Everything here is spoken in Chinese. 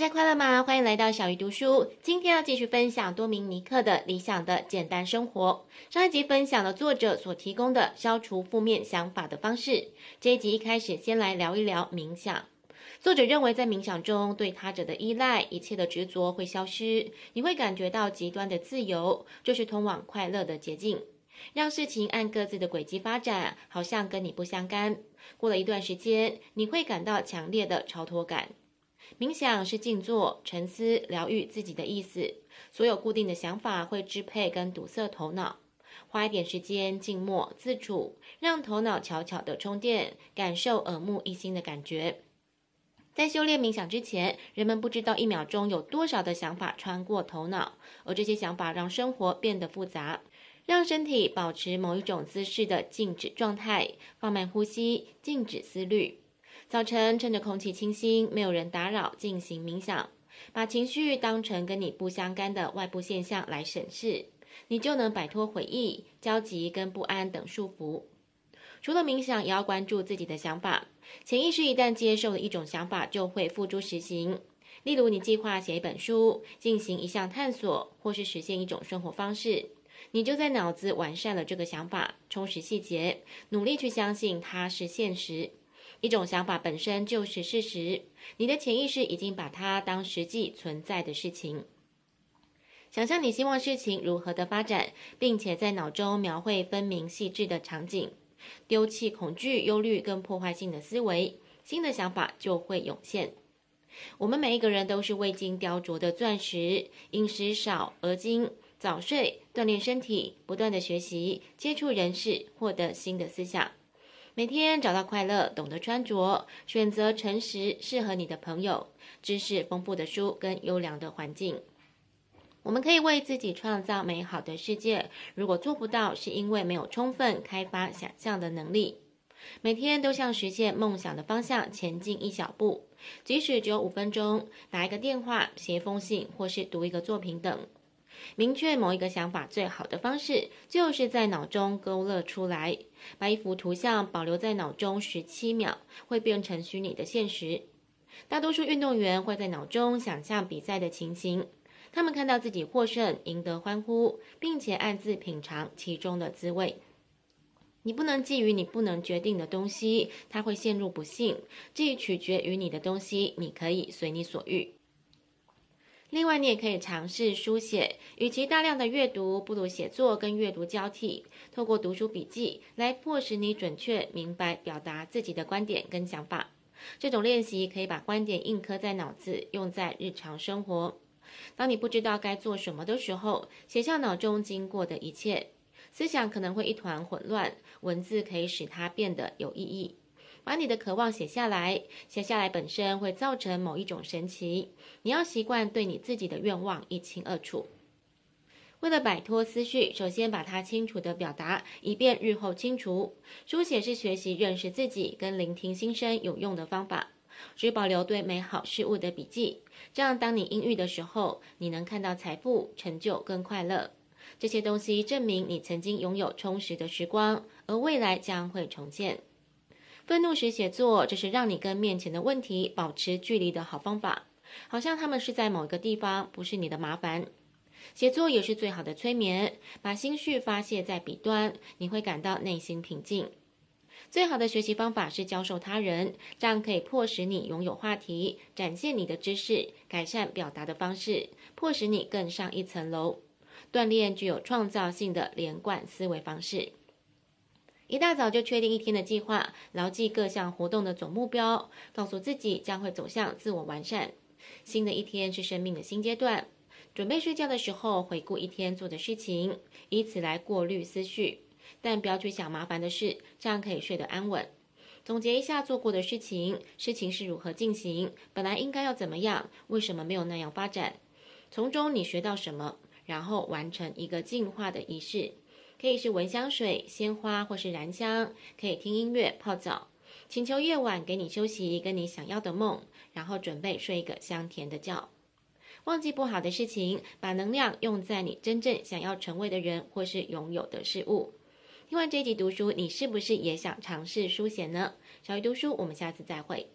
大家快乐吗？欢迎来到小鱼读书。今天要继续分享多明尼克的《理想的简单生活》。上一集分享了作者所提供的消除负面想法的方式。这一集一开始先来聊一聊冥想。作者认为，在冥想中，对他者的依赖、一切的执着会消失，你会感觉到极端的自由，就是通往快乐的捷径。让事情按各自的轨迹发展，好像跟你不相干。过了一段时间，你会感到强烈的超脱感。冥想是静坐、沉思、疗愈自己的意思。所有固定的想法会支配跟堵塞头脑。花一点时间静默自处，让头脑悄悄的充电，感受耳目一新的感觉。在修炼冥想之前，人们不知道一秒钟有多少的想法穿过头脑，而这些想法让生活变得复杂，让身体保持某一种姿势的静止状态，放慢呼吸，静止思虑。早晨，趁着空气清新、没有人打扰，进行冥想，把情绪当成跟你不相干的外部现象来审视，你就能摆脱回忆、焦急跟不安等束缚。除了冥想，也要关注自己的想法。潜意识一旦接受了一种想法，就会付诸实行。例如，你计划写一本书、进行一项探索，或是实现一种生活方式，你就在脑子完善了这个想法，充实细节，努力去相信它是现实。一种想法本身就是事实，你的潜意识已经把它当实际存在的事情。想象你希望事情如何的发展，并且在脑中描绘分明细致的场景，丢弃恐惧、忧虑跟破坏性的思维，新的想法就会涌现。我们每一个人都是未经雕琢的钻石，饮食少而精，早睡，锻炼身体，不断的学习，接触人事，获得新的思想。每天找到快乐，懂得穿着，选择诚实、适合你的朋友，知识丰富的书跟优良的环境。我们可以为自己创造美好的世界。如果做不到，是因为没有充分开发想象的能力。每天都向实现梦想的方向前进一小步，即使只有五分钟，打一个电话、写一封信，或是读一个作品等。明确某一个想法最好的方式，就是在脑中勾勒出来，把一幅图像保留在脑中十七秒，会变成虚拟的现实。大多数运动员会在脑中想象比赛的情形，他们看到自己获胜，赢得欢呼，并且暗自品尝其中的滋味。你不能觊觎你不能决定的东西，它会陷入不幸。至于取决于你的东西，你可以随你所欲。另外，你也可以尝试书写。与其大量的阅读，不如写作跟阅读交替，透过读书笔记来迫使你准确明白表达自己的观点跟想法。这种练习可以把观点印刻在脑子，用在日常生活。当你不知道该做什么的时候，写下脑中经过的一切，思想可能会一团混乱，文字可以使它变得有意义。把你的渴望写下来，写下来本身会造成某一种神奇。你要习惯对你自己的愿望一清二楚。为了摆脱思绪，首先把它清楚地表达，以便日后清除。书写是学习认识自己跟聆听心声有用的方法。只保留对美好事物的笔记，这样当你阴郁的时候，你能看到财富、成就跟快乐。这些东西证明你曾经拥有充实的时光，而未来将会重现。愤怒时写作，这是让你跟面前的问题保持距离的好方法，好像他们是在某一个地方，不是你的麻烦。写作也是最好的催眠，把心绪发泄在笔端，你会感到内心平静。最好的学习方法是教授他人，这样可以迫使你拥有话题，展现你的知识，改善表达的方式，迫使你更上一层楼，锻炼具有创造性的连贯思维方式。一大早就确定一天的计划，牢记各项活动的总目标，告诉自己将会走向自我完善。新的一天是生命的新阶段。准备睡觉的时候，回顾一天做的事情，以此来过滤思绪，但不要去想麻烦的事，这样可以睡得安稳。总结一下做过的事情，事情是如何进行，本来应该要怎么样，为什么没有那样发展？从中你学到什么？然后完成一个进化的仪式。可以是闻香水、鲜花，或是燃香；可以听音乐、泡澡，请求夜晚给你休息，跟你想要的梦，然后准备睡一个香甜的觉。忘记不好的事情，把能量用在你真正想要成为的人或是拥有的事物。听完这一集读书，你是不是也想尝试书写呢？小鱼读书，我们下次再会。